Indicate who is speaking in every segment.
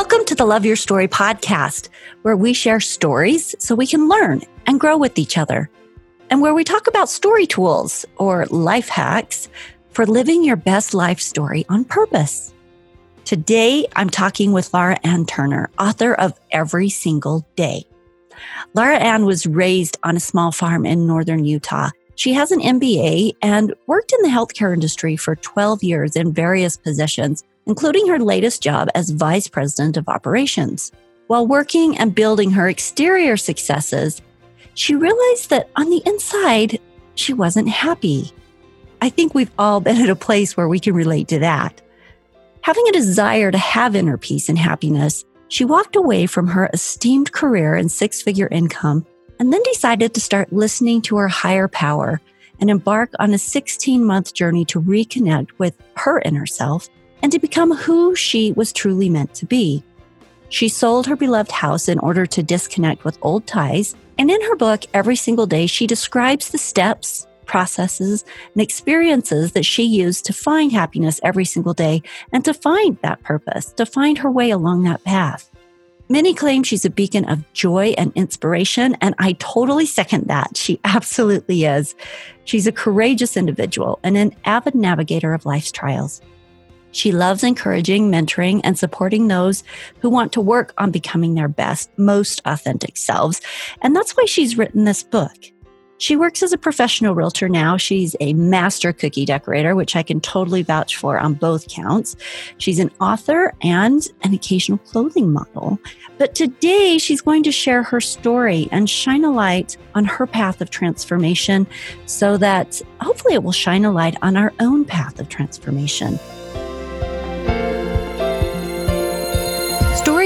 Speaker 1: Welcome to the Love Your Story podcast, where we share stories so we can learn and grow with each other, and where we talk about story tools or life hacks for living your best life story on purpose. Today, I'm talking with Laura Ann Turner, author of Every Single Day. Laura Ann was raised on a small farm in northern Utah. She has an MBA and worked in the healthcare industry for 12 years in various positions including her latest job as Vice President of Operations. While working and building her exterior successes, she realized that on the inside, she wasn't happy. I think we've all been at a place where we can relate to that. Having a desire to have inner peace and happiness, she walked away from her esteemed career and six figure income and then decided to start listening to her higher power and embark on a 16 month journey to reconnect with her inner self and to become who she was truly meant to be. She sold her beloved house in order to disconnect with old ties. And in her book, Every Single Day, she describes the steps, processes, and experiences that she used to find happiness every single day and to find that purpose, to find her way along that path. Many claim she's a beacon of joy and inspiration, and I totally second that. She absolutely is. She's a courageous individual and an avid navigator of life's trials. She loves encouraging, mentoring, and supporting those who want to work on becoming their best, most authentic selves. And that's why she's written this book. She works as a professional realtor now. She's a master cookie decorator, which I can totally vouch for on both counts. She's an author and an occasional clothing model. But today she's going to share her story and shine a light on her path of transformation so that hopefully it will shine a light on our own path of transformation.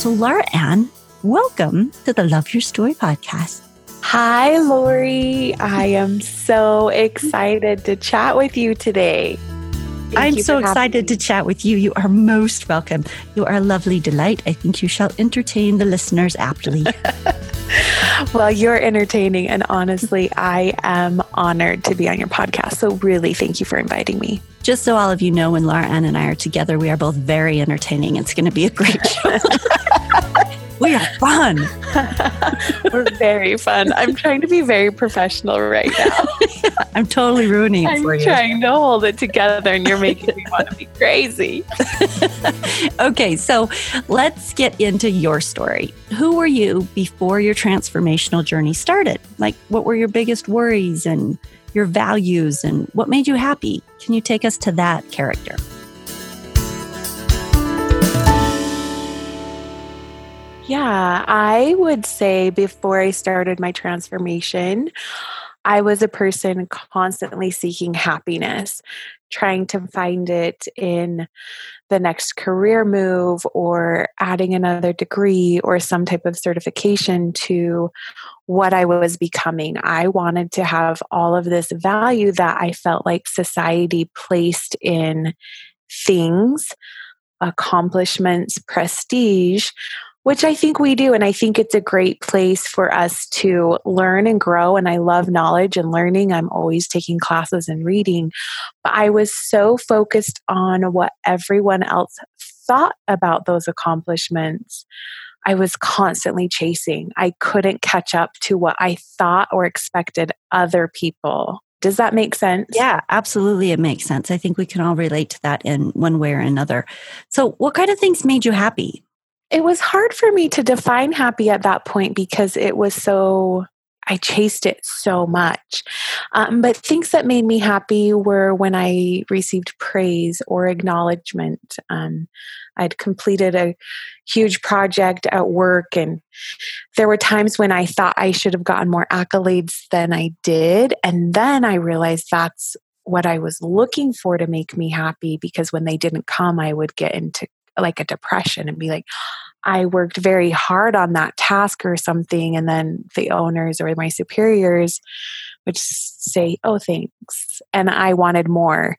Speaker 1: So, Laura Ann, welcome to the Love Your Story podcast.
Speaker 2: Hi, Lori. I am so excited to chat with you today.
Speaker 1: Thank I'm so excited to chat with you. You are most welcome. You are a lovely delight. I think you shall entertain the listeners aptly.
Speaker 2: well, you're entertaining. And honestly, I am honored to be on your podcast. So, really, thank you for inviting me.
Speaker 1: Just so all of you know, when Laura Ann and I are together, we are both very entertaining. It's going to be a great show. we are fun.
Speaker 2: We're very fun. I'm trying to be very professional right now.
Speaker 1: I'm totally ruining it
Speaker 2: I'm
Speaker 1: for you.
Speaker 2: I'm trying to hold it together, and you're making me want to be crazy.
Speaker 1: okay, so let's get into your story. Who were you before your transformational journey started? Like, what were your biggest worries and your values and what made you happy. Can you take us to that character?
Speaker 2: Yeah, I would say before I started my transformation, I was a person constantly seeking happiness, trying to find it in the next career move or adding another degree or some type of certification to what I was becoming. I wanted to have all of this value that I felt like society placed in things, accomplishments, prestige, which I think we do. And I think it's a great place for us to learn and grow. And I love knowledge and learning. I'm always taking classes and reading. But I was so focused on what everyone else thought about those accomplishments I was constantly chasing. I couldn't catch up to what I thought or expected other people. Does that make sense?
Speaker 1: Yeah, absolutely. It makes sense. I think we can all relate to that in one way or another. So, what kind of things made you happy?
Speaker 2: It was hard for me to define happy at that point because it was so I chased it so much. Um, but things that made me happy were when I received praise or acknowledgement. Um, I'd completed a huge project at work, and there were times when I thought I should have gotten more accolades than I did. And then I realized that's what I was looking for to make me happy because when they didn't come, I would get into like a depression and be like, I worked very hard on that task or something. And then the owners or my superiors would say, Oh, thanks. And I wanted more.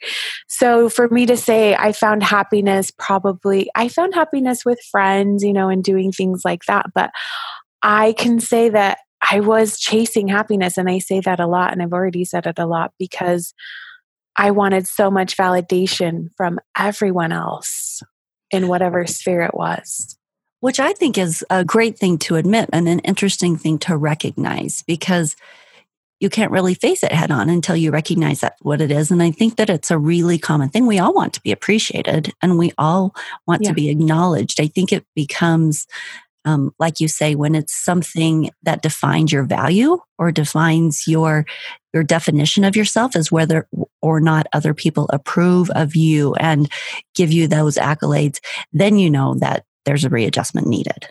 Speaker 2: So for me to say, I found happiness probably, I found happiness with friends, you know, and doing things like that. But I can say that I was chasing happiness. And I say that a lot. And I've already said it a lot because I wanted so much validation from everyone else in whatever sphere it was.
Speaker 1: Which I think is a great thing to admit and an interesting thing to recognize because you can't really face it head on until you recognize that what it is. And I think that it's a really common thing. We all want to be appreciated and we all want yeah. to be acknowledged. I think it becomes, um, like you say, when it's something that defines your value or defines your your definition of yourself as whether or not other people approve of you and give you those accolades, then you know that there's a readjustment needed.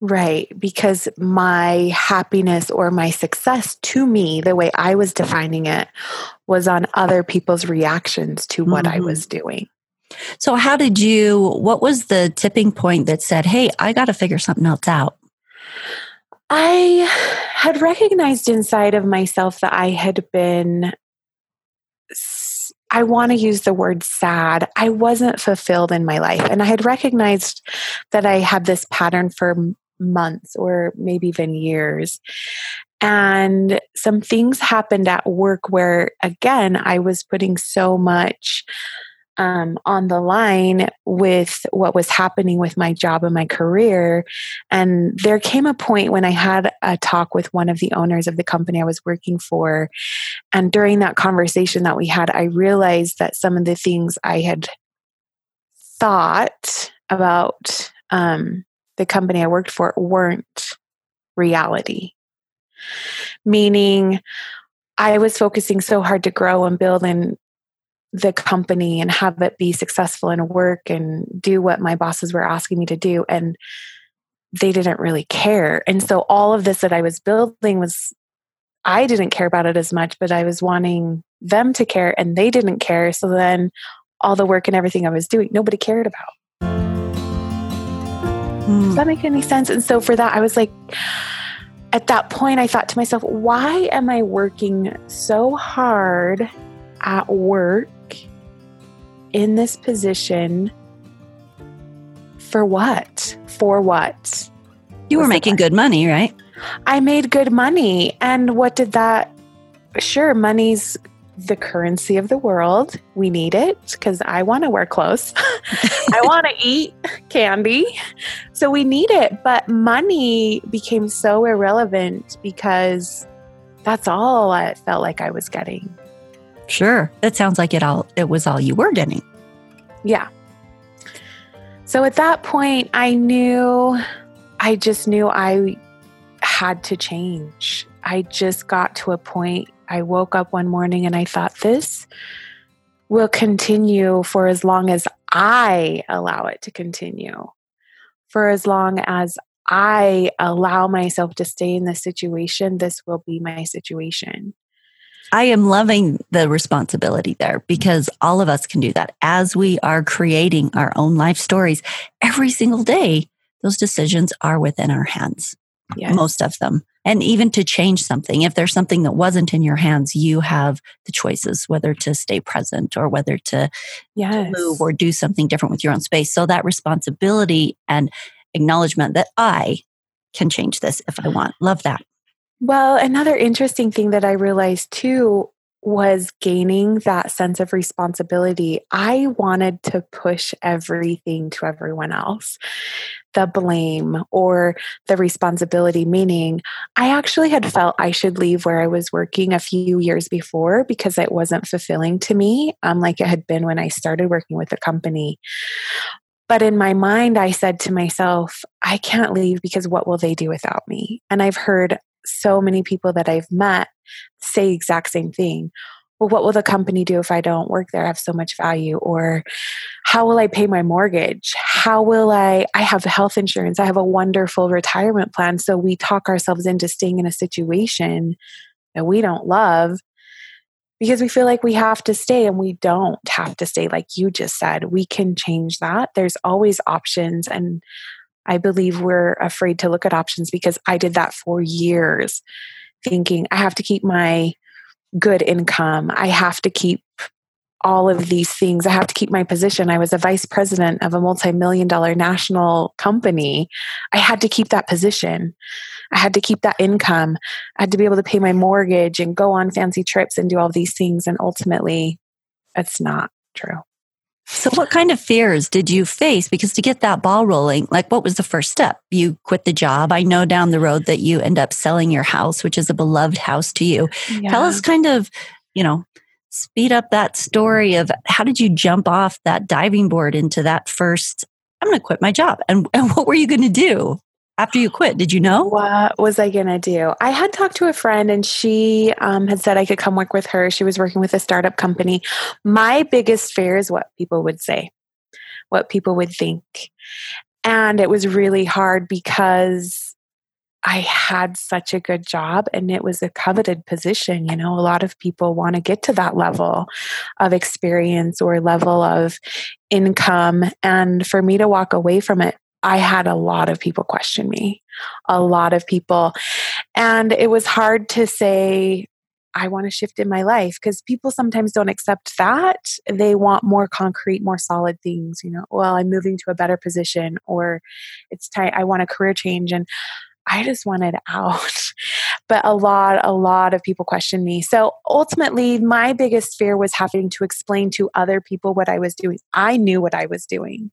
Speaker 2: Right. Because my happiness or my success to me, the way I was defining it, was on other people's reactions to what mm-hmm. I was doing.
Speaker 1: So, how did you, what was the tipping point that said, hey, I got to figure something else out?
Speaker 2: I had recognized inside of myself that I had been I want to use the word sad. I wasn't fulfilled in my life. And I had recognized that I had this pattern for months or maybe even years. And some things happened at work where, again, I was putting so much um, on the line with what was happening with my job and my career. And there came a point when I had a talk with one of the owners of the company I was working for. And during that conversation that we had, I realized that some of the things I had thought about um, the company I worked for weren't reality. Meaning, I was focusing so hard to grow and build and the company and have it be successful and work and do what my bosses were asking me to do and they didn't really care. And so all of this that i was building was i didn't care about it as much but i was wanting them to care and they didn't care. So then all the work and everything i was doing nobody cared about. Mm. does that make any sense? And so for that i was like at that point i thought to myself why am i working so hard at work in this position for what? For what?
Speaker 1: You were making good money, right?
Speaker 2: I made good money. And what did that? Sure, money's the currency of the world. We need it because I want to wear clothes. I want to eat candy. So we need it. But money became so irrelevant because that's all I felt like I was getting.
Speaker 1: Sure. That sounds like it all it was all you were getting.
Speaker 2: Yeah. So at that point I knew I just knew I had to change. I just got to a point I woke up one morning and I thought this will continue for as long as I allow it to continue. For as long as I allow myself to stay in this situation, this will be my situation.
Speaker 1: I am loving the responsibility there because all of us can do that as we are creating our own life stories every single day. Those decisions are within our hands, yes. most of them. And even to change something, if there's something that wasn't in your hands, you have the choices whether to stay present or whether to, yes. to move or do something different with your own space. So that responsibility and acknowledgement that I can change this if I ah, want. Love that.
Speaker 2: Well, another interesting thing that I realized too was gaining that sense of responsibility. I wanted to push everything to everyone else the blame or the responsibility, meaning I actually had felt I should leave where I was working a few years before because it wasn't fulfilling to me, um, like it had been when I started working with the company. But in my mind, I said to myself, I can't leave because what will they do without me? And I've heard so many people that I've met say exact same thing. Well, what will the company do if I don't work there? I have so much value. Or how will I pay my mortgage? How will I? I have health insurance. I have a wonderful retirement plan. So we talk ourselves into staying in a situation that we don't love because we feel like we have to stay and we don't have to stay like you just said we can change that there's always options and i believe we're afraid to look at options because i did that for years thinking i have to keep my good income i have to keep all of these things. I have to keep my position. I was a vice president of a multi million dollar national company. I had to keep that position. I had to keep that income. I had to be able to pay my mortgage and go on fancy trips and do all these things. And ultimately, it's not true.
Speaker 1: So, what kind of fears did you face? Because to get that ball rolling, like what was the first step? You quit the job. I know down the road that you end up selling your house, which is a beloved house to you. Yeah. Tell us kind of, you know, speed up that story of how did you jump off that diving board into that first i'm going to quit my job and, and what were you going to do after you quit did you know?
Speaker 2: What was i going to do? I had talked to a friend and she um, had said i could come work with her. She was working with a startup company. My biggest fear is what people would say what people would think. And it was really hard because I had such a good job and it was a coveted position. You know, a lot of people want to get to that level of experience or level of income. And for me to walk away from it, I had a lot of people question me, a lot of people. And it was hard to say, I want to shift in my life because people sometimes don't accept that. They want more concrete, more solid things. You know, well, I'm moving to a better position or it's time, I want a career change. And I just wanted out. but a lot, a lot of people questioned me. So ultimately, my biggest fear was having to explain to other people what I was doing. I knew what I was doing.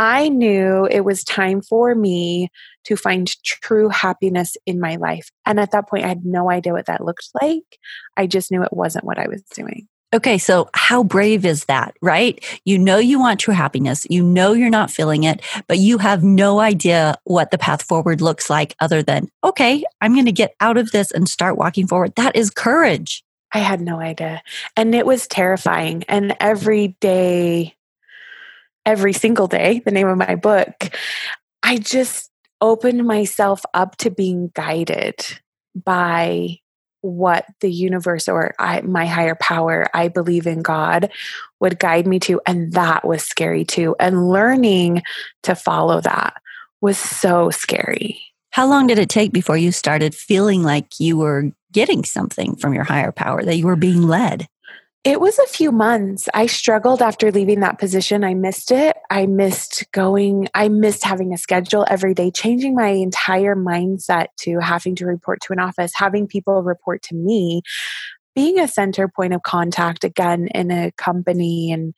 Speaker 2: I knew it was time for me to find true happiness in my life. And at that point, I had no idea what that looked like. I just knew it wasn't what I was doing.
Speaker 1: Okay, so how brave is that, right? You know you want true happiness. You know you're not feeling it, but you have no idea what the path forward looks like other than, okay, I'm going to get out of this and start walking forward. That is courage.
Speaker 2: I had no idea. And it was terrifying. And every day, every single day, the name of my book, I just opened myself up to being guided by what the universe or I, my higher power, I believe in God, would guide me to. And that was scary too. And learning to follow that was so scary.
Speaker 1: How long did it take before you started feeling like you were getting something from your higher power, that you were being led?
Speaker 2: It was a few months. I struggled after leaving that position. I missed it. I missed going, I missed having a schedule every day, changing my entire mindset to having to report to an office, having people report to me, being a center point of contact again in a company and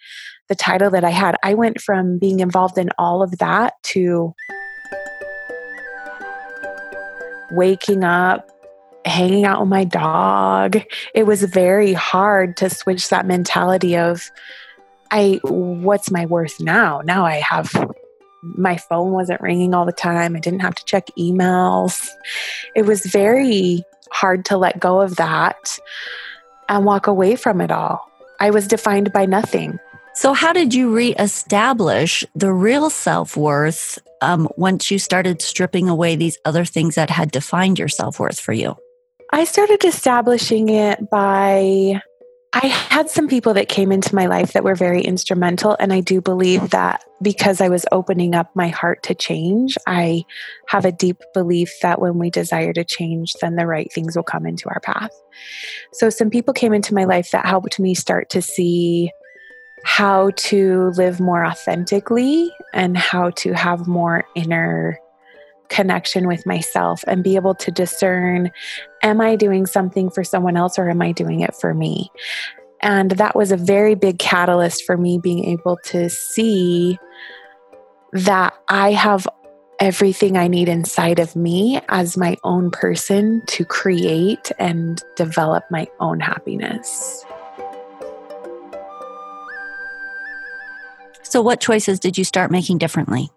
Speaker 2: the title that I had. I went from being involved in all of that to waking up hanging out with my dog. It was very hard to switch that mentality of I what's my worth now? Now I have my phone wasn't ringing all the time. I didn't have to check emails. It was very hard to let go of that and walk away from it all. I was defined by nothing.
Speaker 1: So, how did you reestablish the real self worth um, once you started stripping away these other things that had defined your self worth for you?
Speaker 2: I started establishing it by I had some people that came into my life that were very instrumental. And I do believe that because I was opening up my heart to change, I have a deep belief that when we desire to change, then the right things will come into our path. So, some people came into my life that helped me start to see how to live more authentically and how to have more inner connection with myself and be able to discern am I doing something for someone else or am I doing it for me? And that was a very big catalyst for me being able to see that I have everything I need inside of me as my own person to create and develop my own happiness.
Speaker 1: So, what choices did you start making differently?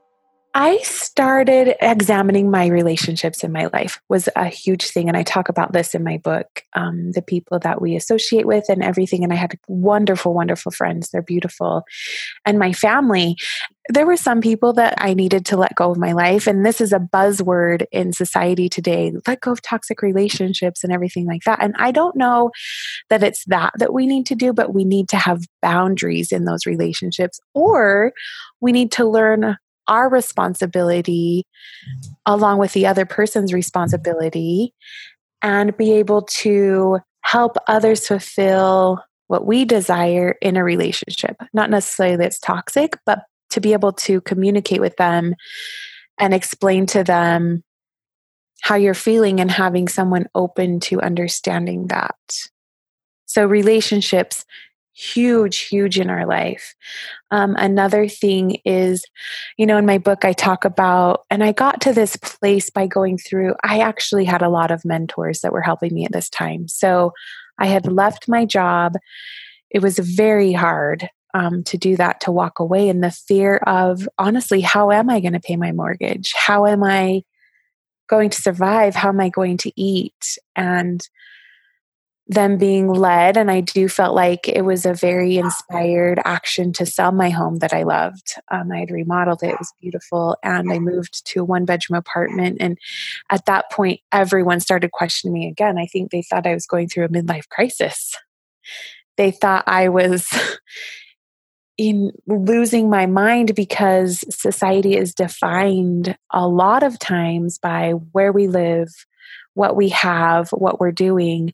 Speaker 2: I started examining my relationships in my life was a huge thing, and I talk about this in my book. Um, the people that we associate with and everything, and I had wonderful, wonderful friends. They're beautiful, and my family. There were some people that I needed to let go of my life, and this is a buzzword in society today: let go of toxic relationships and everything like that. And I don't know that it's that that we need to do, but we need to have boundaries in those relationships, or we need to learn our responsibility along with the other person's responsibility and be able to help others fulfill what we desire in a relationship. Not necessarily that it's toxic, but to be able to communicate with them and explain to them how you're feeling and having someone open to understanding that. So, relationships huge, huge in our life. Um, another thing is, you know, in my book, I talk about, and I got to this place by going through, I actually had a lot of mentors that were helping me at this time. So I had left my job. It was very hard um, to do that, to walk away, and the fear of, honestly, how am I going to pay my mortgage? How am I going to survive? How am I going to eat? And them being led and i do felt like it was a very inspired action to sell my home that i loved. Um, i had remodeled it it was beautiful and i moved to a one bedroom apartment and at that point everyone started questioning me again. I think they thought i was going through a midlife crisis. They thought i was in losing my mind because society is defined a lot of times by where we live what we have, what we're doing,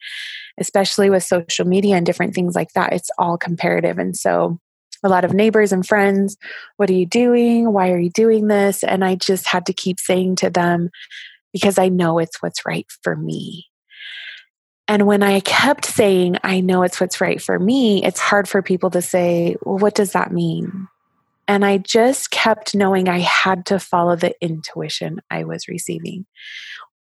Speaker 2: especially with social media and different things like that. It's all comparative. And so a lot of neighbors and friends, what are you doing? Why are you doing this? And I just had to keep saying to them, because I know it's what's right for me. And when I kept saying, I know it's what's right for me, it's hard for people to say, well, what does that mean? And I just kept knowing I had to follow the intuition I was receiving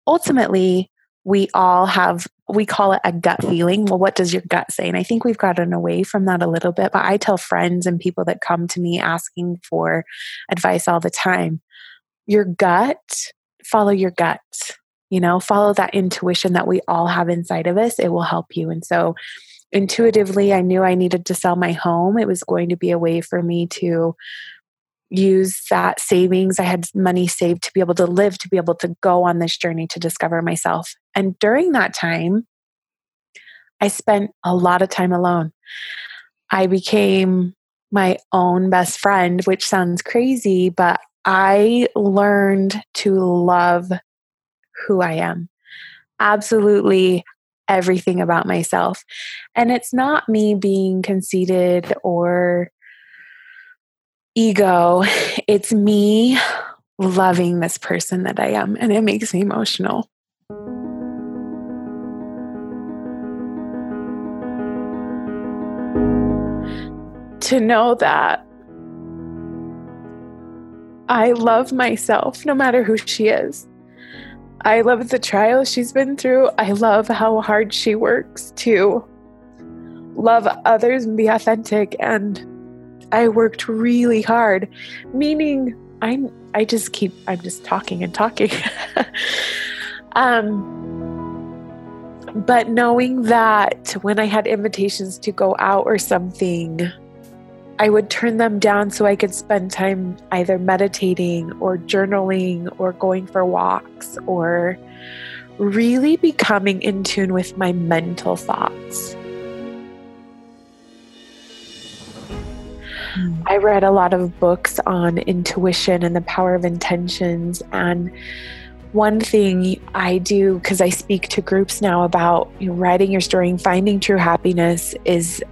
Speaker 2: ultimately, we all have, we call it a gut feeling. Well, what does your gut say? And I think we've gotten away from that a little bit. But I tell friends and people that come to me asking for advice all the time your gut, follow your gut. You know, follow that intuition that we all have inside of us. It will help you. And so, intuitively, I knew I needed to sell my home. It was going to be a way for me to use that savings. I had money saved to be able to live, to be able to go on this journey to discover myself. And during that time, I spent a lot of time alone. I became my own best friend, which sounds crazy, but I learned to love who I am. Absolutely everything about myself. And it's not me being conceited or ego. It's me loving this person that I am, and it makes me emotional. To know that I love myself no matter who she is. I love the trials she's been through. I love how hard she works to love others and be authentic and I worked really hard, meaning I'm I just keep I'm just talking and talking. um but knowing that when I had invitations to go out or something, I would turn them down so I could spend time either meditating or journaling or going for walks or really becoming in tune with my mental thoughts. I read a lot of books on intuition and the power of intentions. And one thing I do, because I speak to groups now about you know, writing your story and finding true happiness, is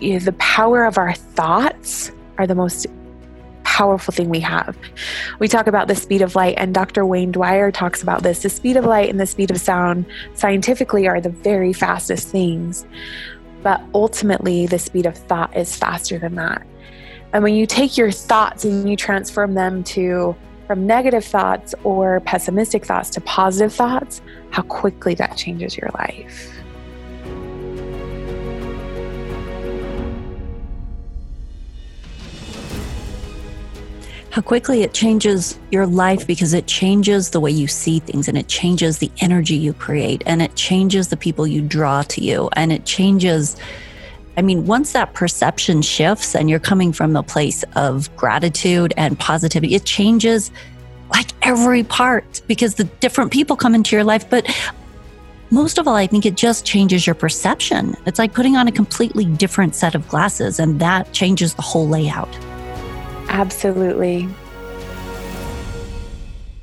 Speaker 2: you know, the power of our thoughts are the most powerful thing we have. We talk about the speed of light, and Dr. Wayne Dyer talks about this. The speed of light and the speed of sound scientifically are the very fastest things, but ultimately, the speed of thought is faster than that. And when you take your thoughts and you transform them to from negative thoughts or pessimistic thoughts to positive thoughts, how quickly that changes your life.
Speaker 1: how quickly it changes your life because it changes the way you see things and it changes the energy you create and it changes the people you draw to you and it changes I mean, once that perception shifts and you're coming from a place of gratitude and positivity, it changes like every part because the different people come into your life. But most of all, I think it just changes your perception. It's like putting on a completely different set of glasses, and that changes the whole layout.
Speaker 2: Absolutely.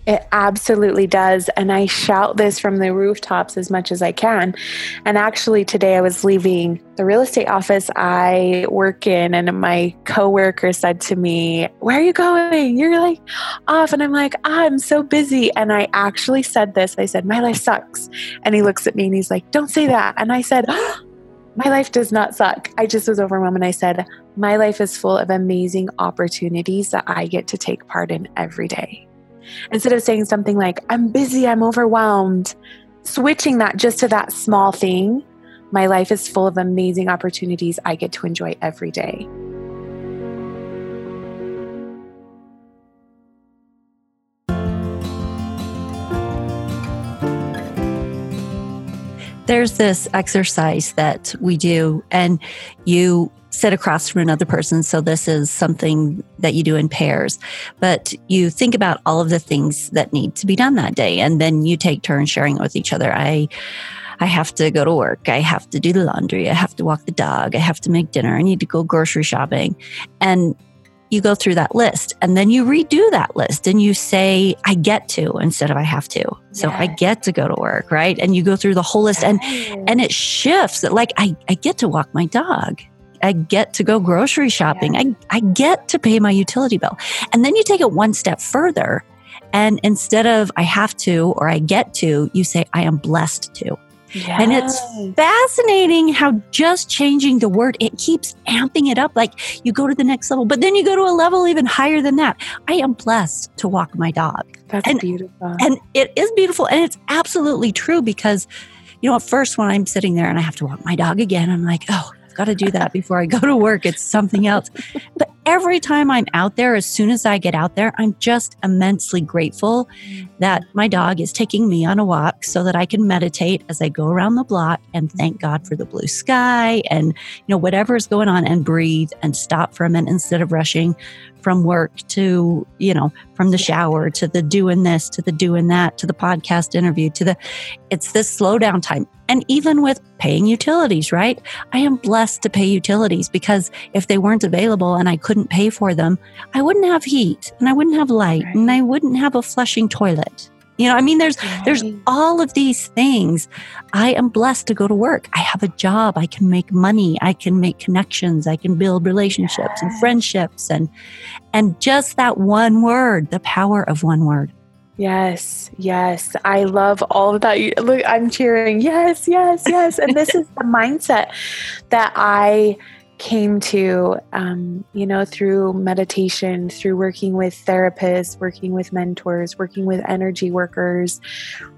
Speaker 2: It absolutely does. And I shout this from the rooftops as much as I can. And actually, today I was leaving the real estate office I work in, and my coworker said to me, Where are you going? You're like off. And I'm like, ah, I'm so busy. And I actually said this I said, My life sucks. And he looks at me and he's like, Don't say that. And I said, oh, my life does not suck. I just was overwhelmed and I said, My life is full of amazing opportunities that I get to take part in every day. Instead of saying something like, I'm busy, I'm overwhelmed, switching that just to that small thing, my life is full of amazing opportunities I get to enjoy every day.
Speaker 1: There's this exercise that we do, and you sit across from another person. So this is something that you do in pairs, but you think about all of the things that need to be done that day. And then you take turns sharing it with each other. I, I have to go to work. I have to do the laundry. I have to walk the dog. I have to make dinner. I need to go grocery shopping. And you go through that list and then you redo that list and you say, I get to instead of I have to. So I get to go to work, right? And you go through the whole list and and it shifts. Like I, I get to walk my dog. I get to go grocery shopping. Yeah. I, I get to pay my utility bill. And then you take it one step further. And instead of I have to or I get to, you say I am blessed to. Yes. And it's fascinating how just changing the word, it keeps amping it up. Like you go to the next level, but then you go to a level even higher than that. I am blessed to walk my dog.
Speaker 2: That's
Speaker 1: and,
Speaker 2: beautiful.
Speaker 1: And it is beautiful. And it's absolutely true because, you know, at first when I'm sitting there and I have to walk my dog again, I'm like, oh, got to do that before I go to work. It's something else. But every time I'm out there, as soon as I get out there, I'm just immensely grateful that my dog is taking me on a walk so that I can meditate as I go around the block and thank God for the blue sky and, you know, whatever is going on and breathe and stop for a minute instead of rushing from work to, you know, from the shower to the doing this to the doing that to the podcast interview to the, it's this slow down time. And even with paying utilities, right? I am blessed to pay utilities because if they weren't available and I couldn't pay for them, I wouldn't have heat and I wouldn't have light right. and I wouldn't have a flushing toilet. You know, I mean, there's right. there's all of these things. I am blessed to go to work. I have a job. I can make money. I can make connections. I can build relationships yes. and friendships and and just that one word, the power of one word.
Speaker 2: Yes, yes. I love all of that. Look, I'm cheering. Yes, yes, yes. And this is the mindset that I came to, um, you know, through meditation, through working with therapists, working with mentors, working with energy workers,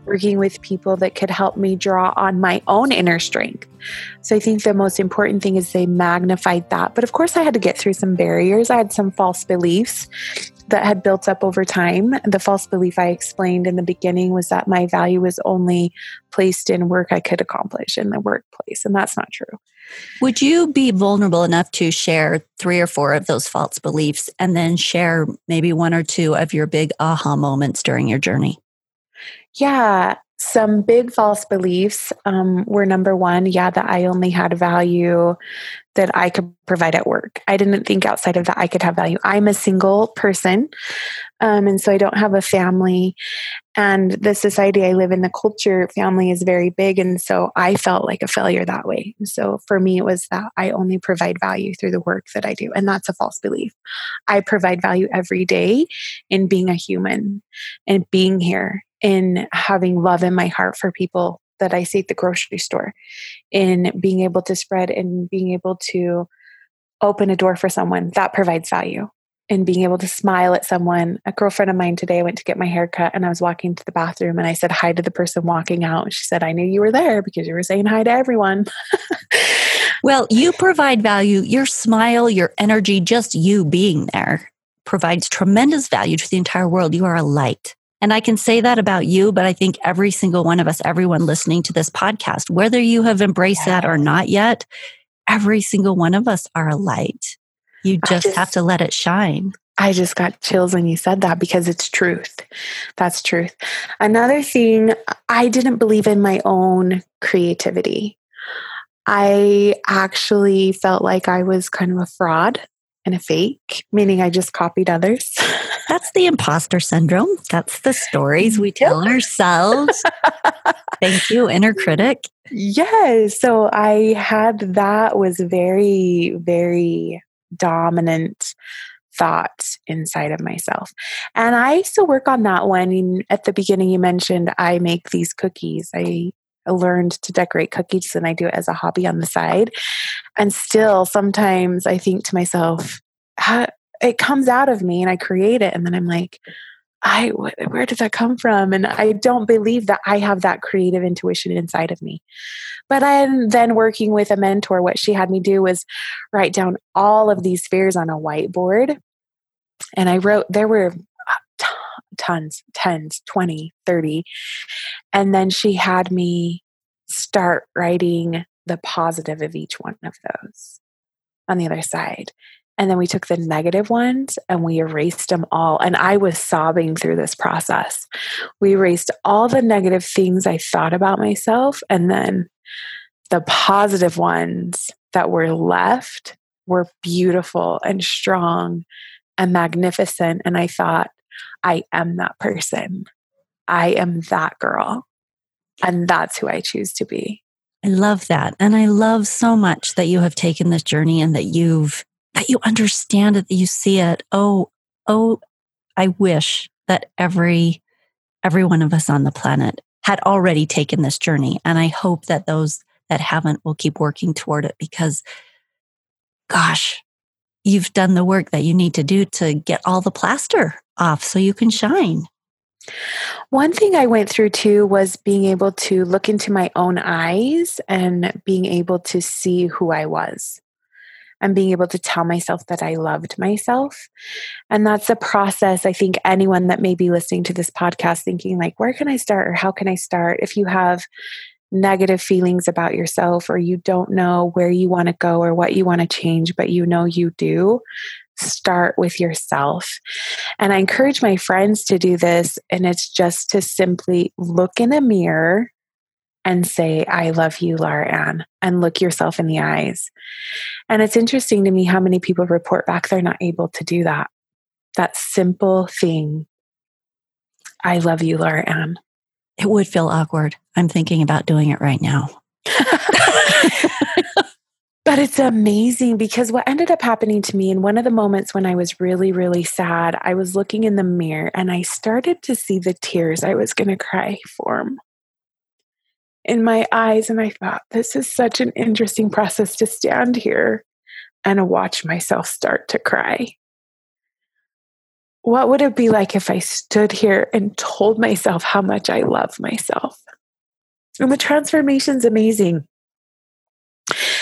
Speaker 2: working with people that could help me draw on my own inner strength. So I think the most important thing is they magnified that. But of course, I had to get through some barriers. I had some false beliefs that had built up over time. The false belief I explained in the beginning was that my value was only placed in work I could accomplish in the workplace. And that's not true.
Speaker 1: Would you be vulnerable enough to share three or four of those false beliefs and then share maybe one or two of your big aha moments during your journey?
Speaker 2: Yeah. Some big false beliefs um, were number one, yeah, that I only had value that I could provide at work. I didn't think outside of that I could have value. I'm a single person. Um, and so I don't have a family. And the society I live in, the culture, family is very big. And so I felt like a failure that way. So for me, it was that I only provide value through the work that I do. And that's a false belief. I provide value every day in being a human and being here in having love in my heart for people that I see at the grocery store, in being able to spread and being able to open a door for someone that provides value and being able to smile at someone. A girlfriend of mine today went to get my hair cut and I was walking to the bathroom and I said hi to the person walking out. She said, I knew you were there because you were saying hi to everyone.
Speaker 1: well, you provide value. Your smile, your energy, just you being there provides tremendous value to the entire world. You are a light. And I can say that about you, but I think every single one of us, everyone listening to this podcast, whether you have embraced that or not yet, every single one of us are a light. You just, just have to let it shine.
Speaker 2: I just got chills when you said that because it's truth. That's truth. Another thing, I didn't believe in my own creativity. I actually felt like I was kind of a fraud and a fake, meaning I just copied others.
Speaker 1: That's the imposter syndrome. That's the stories we tell ourselves. Thank you, inner critic.
Speaker 2: Yes. So I had that was very, very dominant thought inside of myself. And I still work on that one. At the beginning, you mentioned I make these cookies. I learned to decorate cookies and I do it as a hobby on the side. And still, sometimes I think to myself, it comes out of me and I create it. And then I'm like, I, where did that come from? And I don't believe that I have that creative intuition inside of me. But I'm then working with a mentor. What she had me do was write down all of these fears on a whiteboard. And I wrote, there were uh, tons, tens, 20, 30. And then she had me start writing the positive of each one of those on the other side. And then we took the negative ones and we erased them all. And I was sobbing through this process. We erased all the negative things I thought about myself. And then the positive ones that were left were beautiful and strong and magnificent. And I thought, I am that person. I am that girl. And that's who I choose to be.
Speaker 1: I love that. And I love so much that you have taken this journey and that you've that you understand it, that you see it. Oh, oh, I wish that every every one of us on the planet had already taken this journey. And I hope that those that haven't will keep working toward it because gosh, you've done the work that you need to do to get all the plaster off so you can shine.
Speaker 2: One thing I went through too was being able to look into my own eyes and being able to see who I was and being able to tell myself that I loved myself. And that's a process I think anyone that may be listening to this podcast thinking, like, where can I start or how can I start? If you have negative feelings about yourself or you don't know where you want to go or what you want to change, but you know you do, start with yourself. And I encourage my friends to do this. And it's just to simply look in a mirror and say, I love you, Laura Ann, and look yourself in the eyes. And it's interesting to me how many people report back they're not able to do that. That simple thing. I love you, Laura Ann.
Speaker 1: It would feel awkward. I'm thinking about doing it right now.
Speaker 2: but it's amazing because what ended up happening to me in one of the moments when I was really, really sad, I was looking in the mirror and I started to see the tears I was going to cry form in my eyes. And I thought, this is such an interesting process to stand here and watch myself start to cry what would it be like if I stood here and told myself how much I love myself? And the transformation's amazing.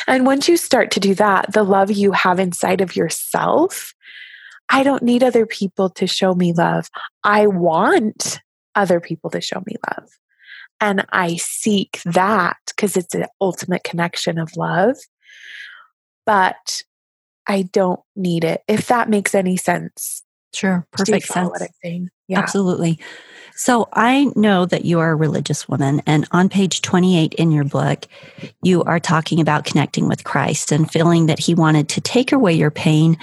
Speaker 2: And once you start to do that, the love you have inside of yourself, I don't need other people to show me love. I want other people to show me love. And I seek that because it's an ultimate connection of love. But I don't need it, if that makes any sense.
Speaker 1: Sure. Perfect sense. What I'm saying? Yeah. Absolutely. So I know that you are a religious woman, and on page 28 in your book, you are talking about connecting with Christ and feeling that he wanted to take away your pain,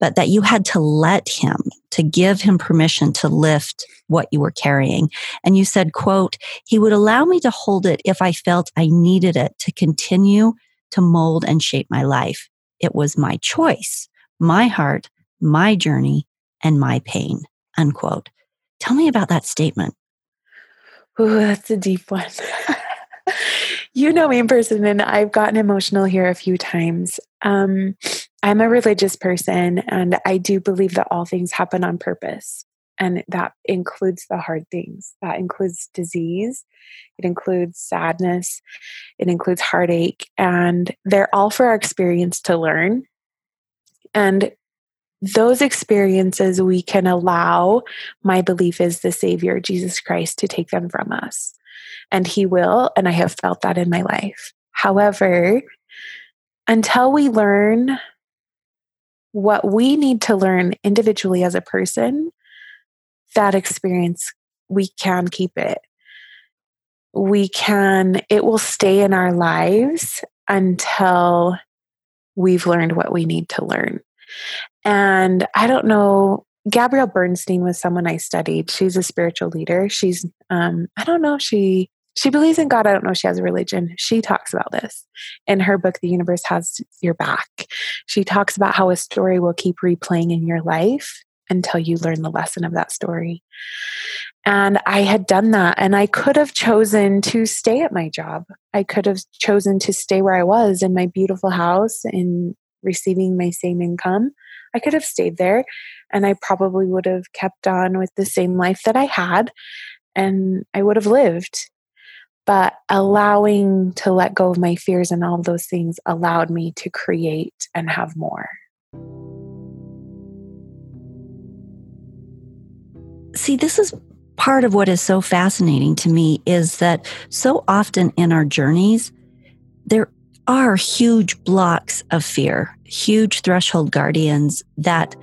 Speaker 1: but that you had to let him, to give him permission to lift what you were carrying. And you said, quote, he would allow me to hold it if I felt I needed it to continue to mold and shape my life. It was my choice, my heart, my journey, and my pain, unquote. Tell me about that statement.
Speaker 2: Oh, that's a deep one. you know me in person, and I've gotten emotional here a few times. Um, I'm a religious person, and I do believe that all things happen on purpose. And that includes the hard things. That includes disease. It includes sadness. It includes heartache. And they're all for our experience to learn. And those experiences we can allow, my belief is the Savior, Jesus Christ, to take them from us. And He will. And I have felt that in my life. However, until we learn what we need to learn individually as a person, that experience, we can keep it. We can, it will stay in our lives until we've learned what we need to learn. And I don't know, Gabrielle Bernstein was someone I studied. She's a spiritual leader. She's, um, I don't know if she she believes in God. I don't know if she has a religion. She talks about this in her book, The Universe Has Your Back. She talks about how a story will keep replaying in your life until you learn the lesson of that story. And I had done that, and I could have chosen to stay at my job. I could have chosen to stay where I was in my beautiful house and receiving my same income. I could have stayed there, and I probably would have kept on with the same life that I had, and I would have lived but allowing to let go of my fears and all those things allowed me to create and have more.
Speaker 1: See, this is part of what is so fascinating to me is that so often in our journeys, there are huge blocks of fear, huge threshold guardians that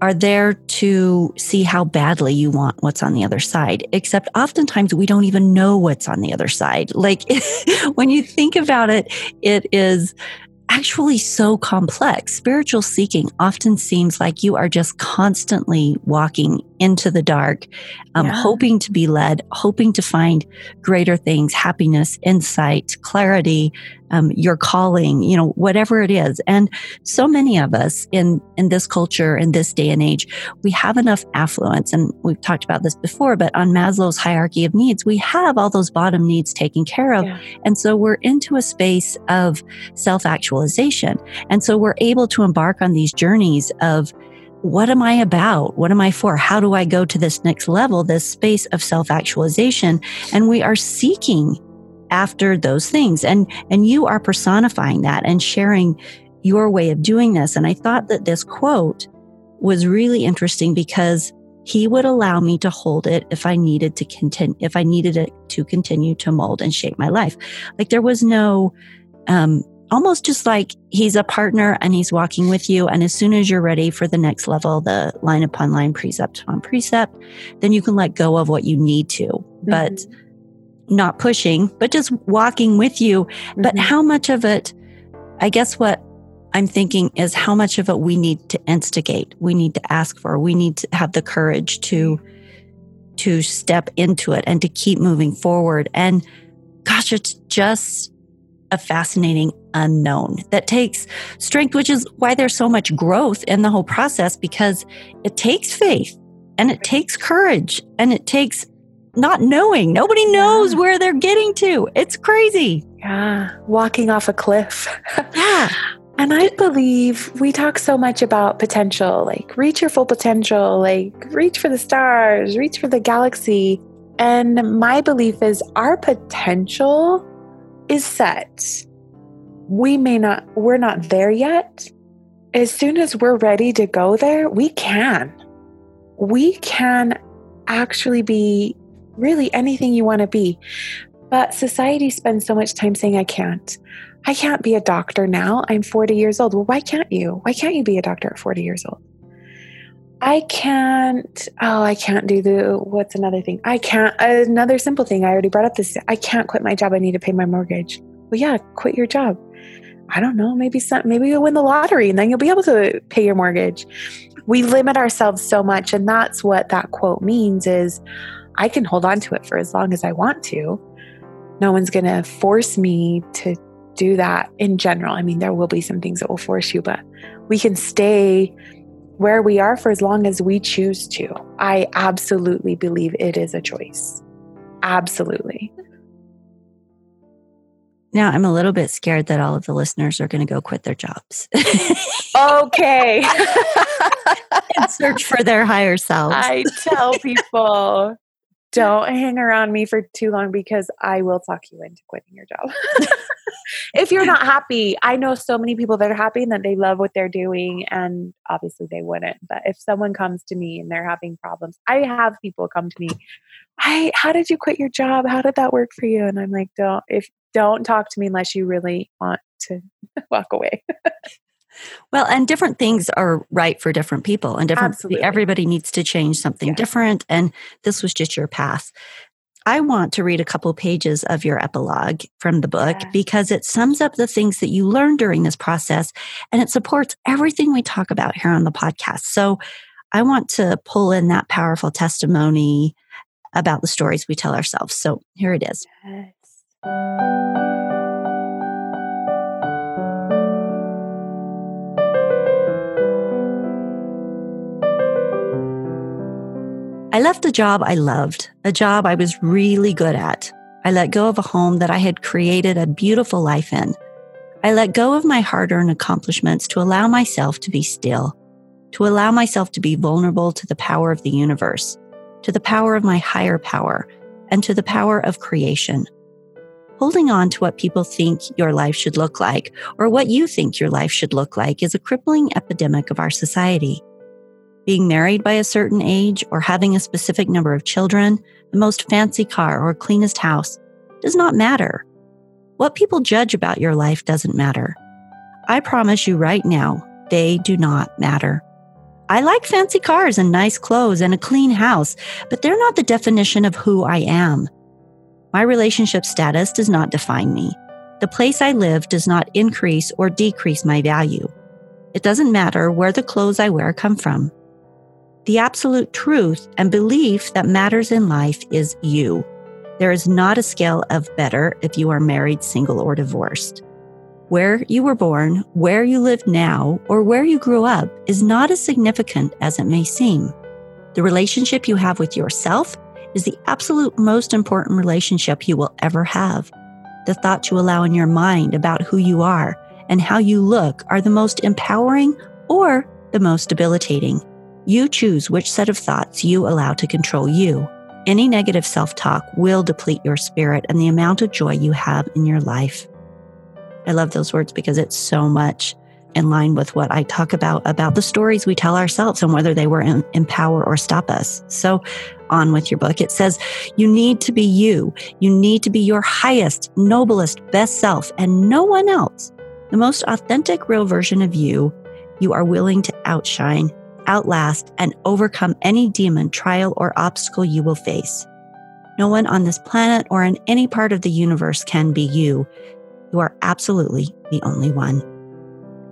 Speaker 1: are there to see how badly you want what's on the other side. Except oftentimes we don't even know what's on the other side. Like when you think about it, it is actually so complex. Spiritual seeking often seems like you are just constantly walking into the dark, um, yeah. hoping to be led, hoping to find greater things, happiness, insight, clarity, um, your calling, you know, whatever it is. And so many of us in, in this culture, in this day and age, we have enough affluence. And we've talked about this before, but on Maslow's hierarchy of needs, we have all those bottom needs taken care of. Yeah. And so we're into a space of self actualization. And so we're able to embark on these journeys of, what am I about? What am I for? How do I go to this next level, this space of self actualization? And we are seeking after those things. And, and you are personifying that and sharing your way of doing this. And I thought that this quote was really interesting because he would allow me to hold it if I needed to continue, if I needed it to continue to mold and shape my life. Like there was no, um, almost just like he's a partner and he's walking with you. And as soon as you're ready for the next level, the line upon line, precept upon precept, then you can let go of what you need to. Mm-hmm. But not pushing, but just walking with you. Mm-hmm. But how much of it, I guess what I'm thinking is how much of it we need to instigate, we need to ask for, we need to have the courage to to step into it and to keep moving forward. And gosh, it's just a fascinating unknown that takes strength, which is why there's so much growth in the whole process because it takes faith and it takes courage and it takes not knowing. Nobody knows yeah. where they're getting to. It's crazy.
Speaker 2: Yeah. Walking off a cliff.
Speaker 1: yeah.
Speaker 2: And I believe we talk so much about potential, like reach your full potential, like reach for the stars, reach for the galaxy. And my belief is our potential is set. We may not, we're not there yet. As soon as we're ready to go there, we can. We can actually be really anything you want to be. But society spends so much time saying, I can't. I can't be a doctor now. I'm 40 years old. Well, why can't you? Why can't you be a doctor at 40 years old? I can't, oh, I can't do the, what's another thing? I can't, another simple thing. I already brought up this. I can't quit my job. I need to pay my mortgage. Well, yeah, quit your job. I don't know, maybe some, maybe you'll win the lottery and then you'll be able to pay your mortgage. We limit ourselves so much. And that's what that quote means is, I can hold on to it for as long as I want to. No one's going to force me to do that in general. I mean, there will be some things that will force you, but we can stay where we are for as long as we choose to. I absolutely believe it is a choice. Absolutely.
Speaker 1: Now, I'm a little bit scared that all of the listeners are going to go quit their jobs.
Speaker 2: okay.
Speaker 1: and search for their higher selves.
Speaker 2: I tell people don't hang around me for too long because I will talk you into quitting your job. if you're not happy, I know so many people that are happy and that they love what they're doing, and obviously they wouldn't. But if someone comes to me and they're having problems, I have people come to me. I, how did you quit your job? How did that work for you? And I'm like, don't if don't talk to me unless you really want to walk away.
Speaker 1: Well, and different things are right for different people, and different Absolutely. everybody needs to change something different. And this was just your path. I want to read a couple pages of your epilogue from the book yeah. because it sums up the things that you learned during this process and it supports everything we talk about here on the podcast. So I want to pull in that powerful testimony about the stories we tell ourselves. So here it is. Yes. I left a job I loved, a job I was really good at. I let go of a home that I had created a beautiful life in. I let go of my hard earned accomplishments to allow myself to be still, to allow myself to be vulnerable to the power of the universe, to the power of my higher power, and to the power of creation. Holding on to what people think your life should look like or what you think your life should look like is a crippling epidemic of our society being married by a certain age or having a specific number of children, the most fancy car or cleanest house does not matter. What people judge about your life doesn't matter. I promise you right now, they do not matter. I like fancy cars and nice clothes and a clean house, but they're not the definition of who I am. My relationship status does not define me. The place I live does not increase or decrease my value. It doesn't matter where the clothes I wear come from. The absolute truth and belief that matters in life is you. There is not a scale of better if you are married, single, or divorced. Where you were born, where you live now, or where you grew up is not as significant as it may seem. The relationship you have with yourself is the absolute most important relationship you will ever have. The thoughts you allow in your mind about who you are and how you look are the most empowering or the most debilitating. You choose which set of thoughts you allow to control you. Any negative self talk will deplete your spirit and the amount of joy you have in your life. I love those words because it's so much in line with what I talk about about the stories we tell ourselves and whether they were in, empower or stop us. So, on with your book, it says you need to be you. You need to be your highest, noblest, best self and no one else. The most authentic, real version of you you are willing to outshine outlast, and overcome any demon, trial, or obstacle you will face. No one on this planet or in any part of the universe can be you. You are absolutely the only one.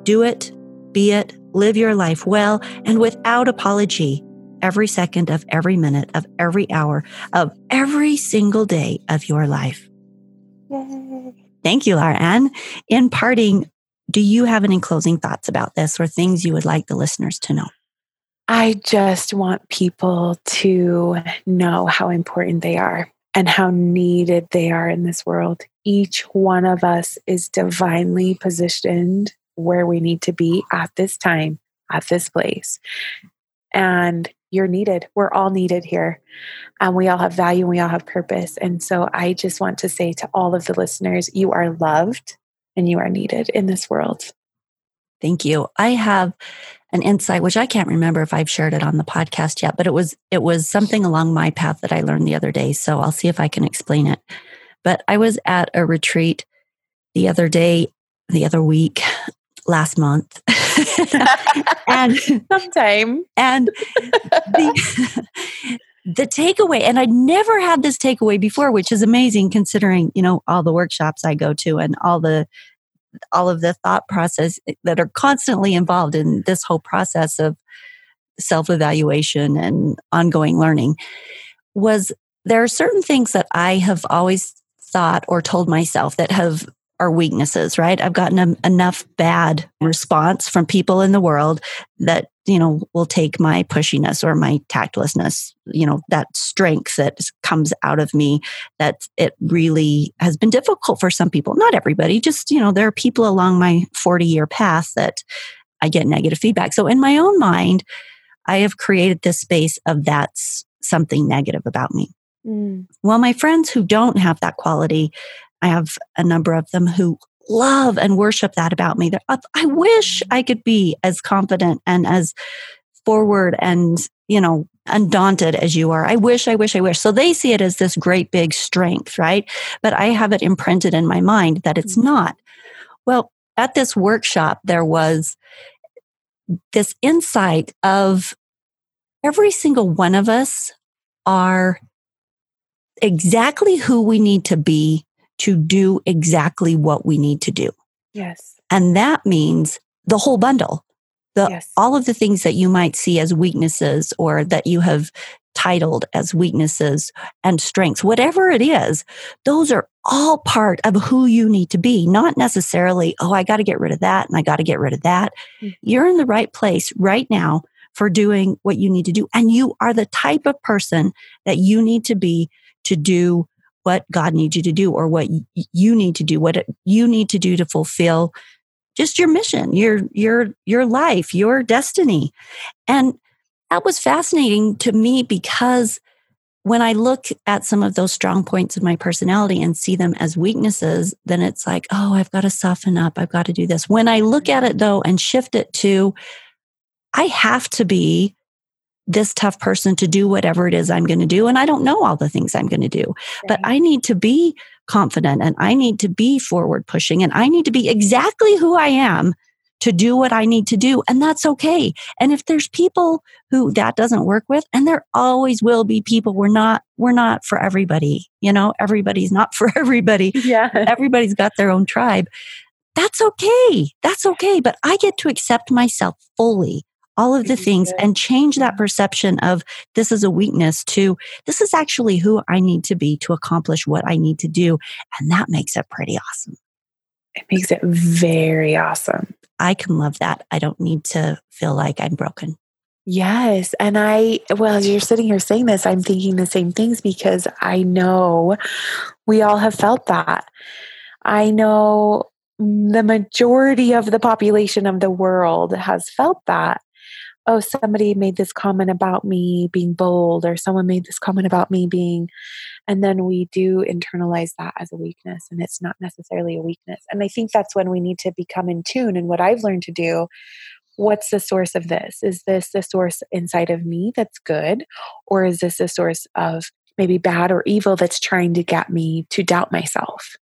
Speaker 1: Do it, be it, live your life well and without apology every second of every minute of every hour of every single day of your life. Yay. Thank you, Laura Ann. In parting, do you have any closing thoughts about this or things you would like the listeners to know?
Speaker 2: I just want people to know how important they are and how needed they are in this world. Each one of us is divinely positioned where we need to be at this time, at this place. And you're needed. We're all needed here. And we all have value and we all have purpose. And so I just want to say to all of the listeners, you are loved and you are needed in this world.
Speaker 1: Thank you. I have an insight which I can't remember if I've shared it on the podcast yet, but it was it was something along my path that I learned the other day, so I'll see if I can explain it. But I was at a retreat the other day, the other week, last month.
Speaker 2: and sometime
Speaker 1: and the the takeaway and i'd never had this takeaway before which is amazing considering you know all the workshops i go to and all the all of the thought process that are constantly involved in this whole process of self evaluation and ongoing learning was there are certain things that I have always thought or told myself that have are weaknesses, right? I've gotten a, enough bad response from people in the world that, you know, will take my pushiness or my tactlessness, you know, that strength that comes out of me that it really has been difficult for some people. Not everybody, just, you know, there are people along my 40 year path that I get negative feedback. So in my own mind, I have created this space of that's something negative about me. Mm. Well, my friends who don't have that quality, I have a number of them who love and worship that about me. I wish I could be as confident and as forward and, you know, undaunted as you are. I wish, I wish, I wish. So they see it as this great big strength, right? But I have it imprinted in my mind that it's mm-hmm. not. Well, at this workshop, there was this insight of every single one of us are exactly who we need to be to do exactly what we need to do.
Speaker 2: Yes.
Speaker 1: And that means the whole bundle. The, yes. all of the things that you might see as weaknesses or that you have titled as weaknesses and strengths, whatever it is, those are all part of who you need to be, not necessarily, oh, I got to get rid of that and I got to get rid of that. Mm-hmm. You're in the right place right now for doing what you need to do. And you are the type of person that you need to be to do what God needs you to do or what you need to do, what you need to do to fulfill just your mission, your your your life, your destiny. And that was fascinating to me because when I look at some of those strong points of my personality and see them as weaknesses, then it's like, oh, I've got to soften up. I've got to do this. When I look at it though and shift it to, I have to be this tough person to do whatever it is I'm going to do. And I don't know all the things I'm going to do, right. but I need to be confident and I need to be forward pushing and I need to be exactly who I am to do what I need to do. And that's okay. And if there's people who that doesn't work with, and there always will be people, we're not, we're not for everybody. You know, everybody's not for everybody.
Speaker 2: Yeah.
Speaker 1: Everybody's got their own tribe. That's okay. That's okay. But I get to accept myself fully all of the mm-hmm. things and change that mm-hmm. perception of this is a weakness to this is actually who I need to be to accomplish what I need to do. And that makes it pretty awesome.
Speaker 2: It makes it very awesome.
Speaker 1: I can love that. I don't need to feel like I'm broken.
Speaker 2: Yes. And I, well, as you're sitting here saying this, I'm thinking the same things because I know we all have felt that. I know the majority of the population of the world has felt that oh, somebody made this comment about me being bold, or someone made this comment about me being, and then we do internalize that as a weakness, and it's not necessarily a weakness. And I think that's when we need to become in tune. And what I've learned to do what's the source of this? Is this the source inside of me that's good? Or is this a source of maybe bad or evil that's trying to get me to doubt myself?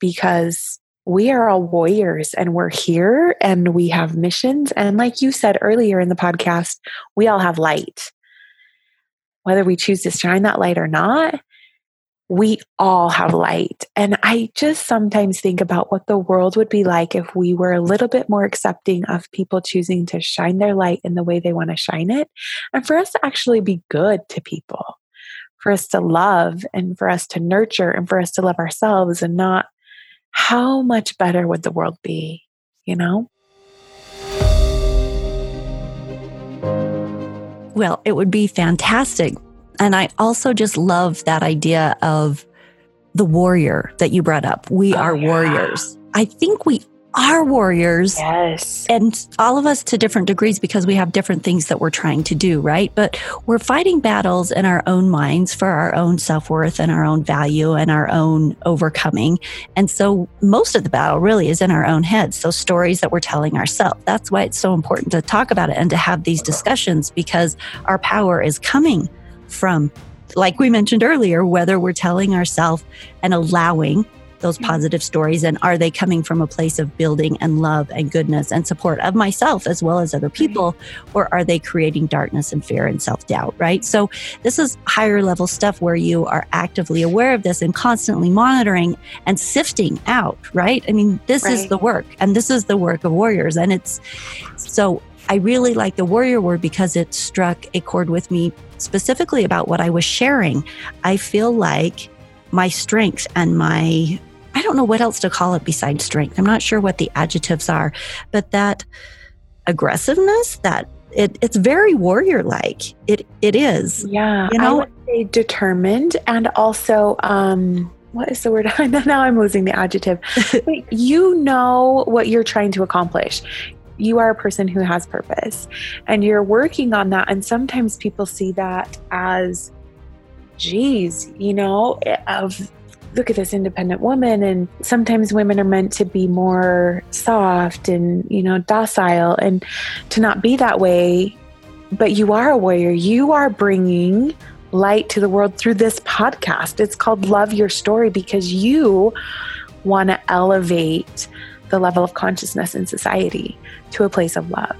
Speaker 2: Because we are all warriors and we're here and we have missions. And like you said earlier in the podcast, we all have light. Whether we choose to shine that light or not, we all have light. And I just sometimes think about what the world would be like if we were a little bit more accepting of people choosing to shine their light in the way they want to shine it. And for us to actually be good to people, for us to love and for us to nurture and for us to love ourselves and not how much better would the world be, you know?
Speaker 1: Well, it would be fantastic. And I also just love that idea of the warrior that you brought up. We oh, are yeah. warriors. I think we are warriors.
Speaker 2: Yes.
Speaker 1: And all of us to different degrees because we have different things that we're trying to do, right? But we're fighting battles in our own minds for our own self worth and our own value and our own overcoming. And so most of the battle really is in our own heads. Those stories that we're telling ourselves. That's why it's so important to talk about it and to have these discussions because our power is coming from, like we mentioned earlier, whether we're telling ourselves and allowing those mm-hmm. positive stories? And are they coming from a place of building and love and goodness and support of myself as well as other people? Or are they creating darkness and fear and self doubt, right? So this is higher level stuff where you are actively aware of this and constantly monitoring and sifting out, right? I mean, this right. is the work and this is the work of warriors. And it's so I really like the warrior word because it struck a chord with me specifically about what I was sharing. I feel like my strength and my I don't know what else to call it besides strength. I'm not sure what the adjectives are, but that aggressiveness, that it, it's very warrior like. It it is.
Speaker 2: Yeah. You know, I would say determined and also um what is the word? now I'm losing the adjective. you know what you're trying to accomplish. You are a person who has purpose and you're working on that. And sometimes people see that as geez, you know, of look at this independent woman and sometimes women are meant to be more soft and you know docile and to not be that way. But you are a warrior. You are bringing light to the world through this podcast. It's called love your story because you want to elevate the level of consciousness in society to a place of love.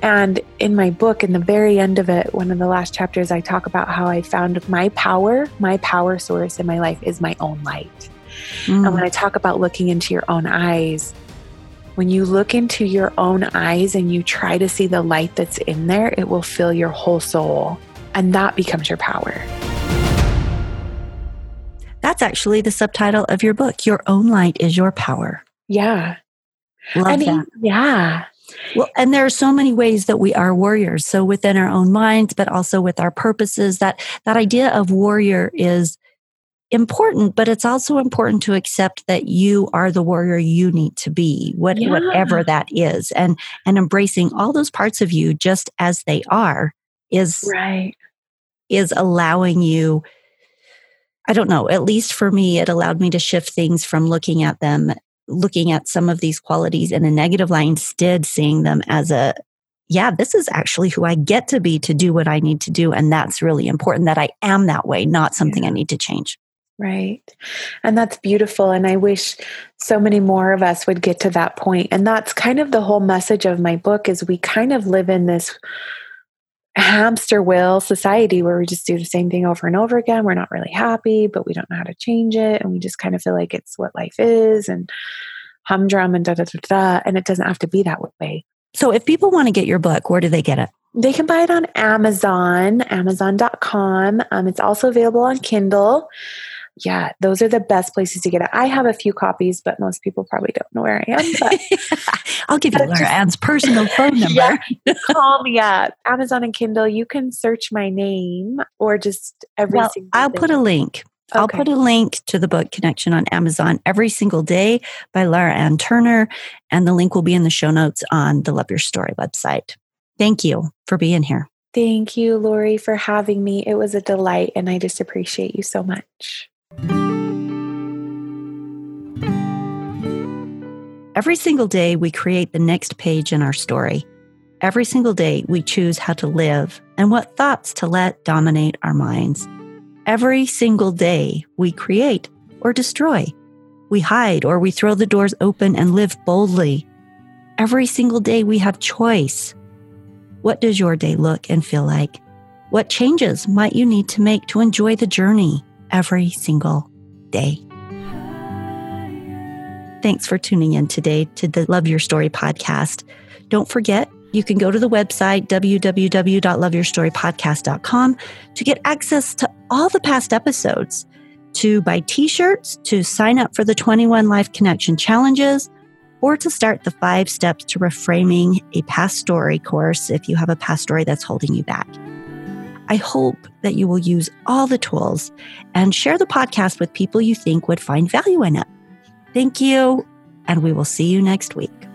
Speaker 2: And in my book, in the very end of it, one of the last chapters, I talk about how I found my power, my power source in my life is my own light. Mm. And when I talk about looking into your own eyes, when you look into your own eyes and you try to see the light that's in there, it will fill your whole soul. And that becomes your power.
Speaker 1: That's actually the subtitle of your book. Your own light is your power.
Speaker 2: Yeah.
Speaker 1: Love I mean, that.
Speaker 2: Yeah.
Speaker 1: Well, and there are so many ways that we are warriors. So within our own minds, but also with our purposes, that that idea of warrior is important, but it's also important to accept that you are the warrior you need to be, what, yeah. whatever that is. And and embracing all those parts of you just as they are is
Speaker 2: right.
Speaker 1: Is allowing you I don't know, at least for me, it allowed me to shift things from looking at them looking at some of these qualities in a negative light, instead seeing them as a, yeah, this is actually who I get to be to do what I need to do. And that's really important that I am that way, not something yeah. I need to change.
Speaker 2: Right. And that's beautiful. And I wish so many more of us would get to that point. And that's kind of the whole message of my book is we kind of live in this hamster wheel society where we just do the same thing over and over again. We're not really happy, but we don't know how to change it. And we just kind of feel like it's what life is and humdrum and da da da da. And it doesn't have to be that way.
Speaker 1: So if people want to get your book, where do they get it?
Speaker 2: They can buy it on Amazon, amazon.com. Um, it's also available on Kindle yeah, those are the best places to get it. I have a few copies, but most people probably don't know where I am. But
Speaker 1: I'll give you Laura Ann's personal phone number.
Speaker 2: Yeah, call me at Amazon and Kindle. You can search my name or just every well,
Speaker 1: I'll put a link. Okay. I'll put a link to the book Connection on Amazon every single day by Laura Ann Turner, and the link will be in the show notes on the Love Your Story website. Thank you for being here.
Speaker 2: Thank you, Lori, for having me. It was a delight, and I just appreciate you so much.
Speaker 1: Every single day, we create the next page in our story. Every single day, we choose how to live and what thoughts to let dominate our minds. Every single day, we create or destroy. We hide or we throw the doors open and live boldly. Every single day, we have choice. What does your day look and feel like? What changes might you need to make to enjoy the journey? Every single day. Thanks for tuning in today to the Love Your Story podcast. Don't forget, you can go to the website www.loveyourstorypodcast.com to get access to all the past episodes, to buy t shirts, to sign up for the 21 Life Connection challenges, or to start the five steps to reframing a past story course if you have a past story that's holding you back. I hope that you will use all the tools and share the podcast with people you think would find value in it. Thank you, and we will see you next week.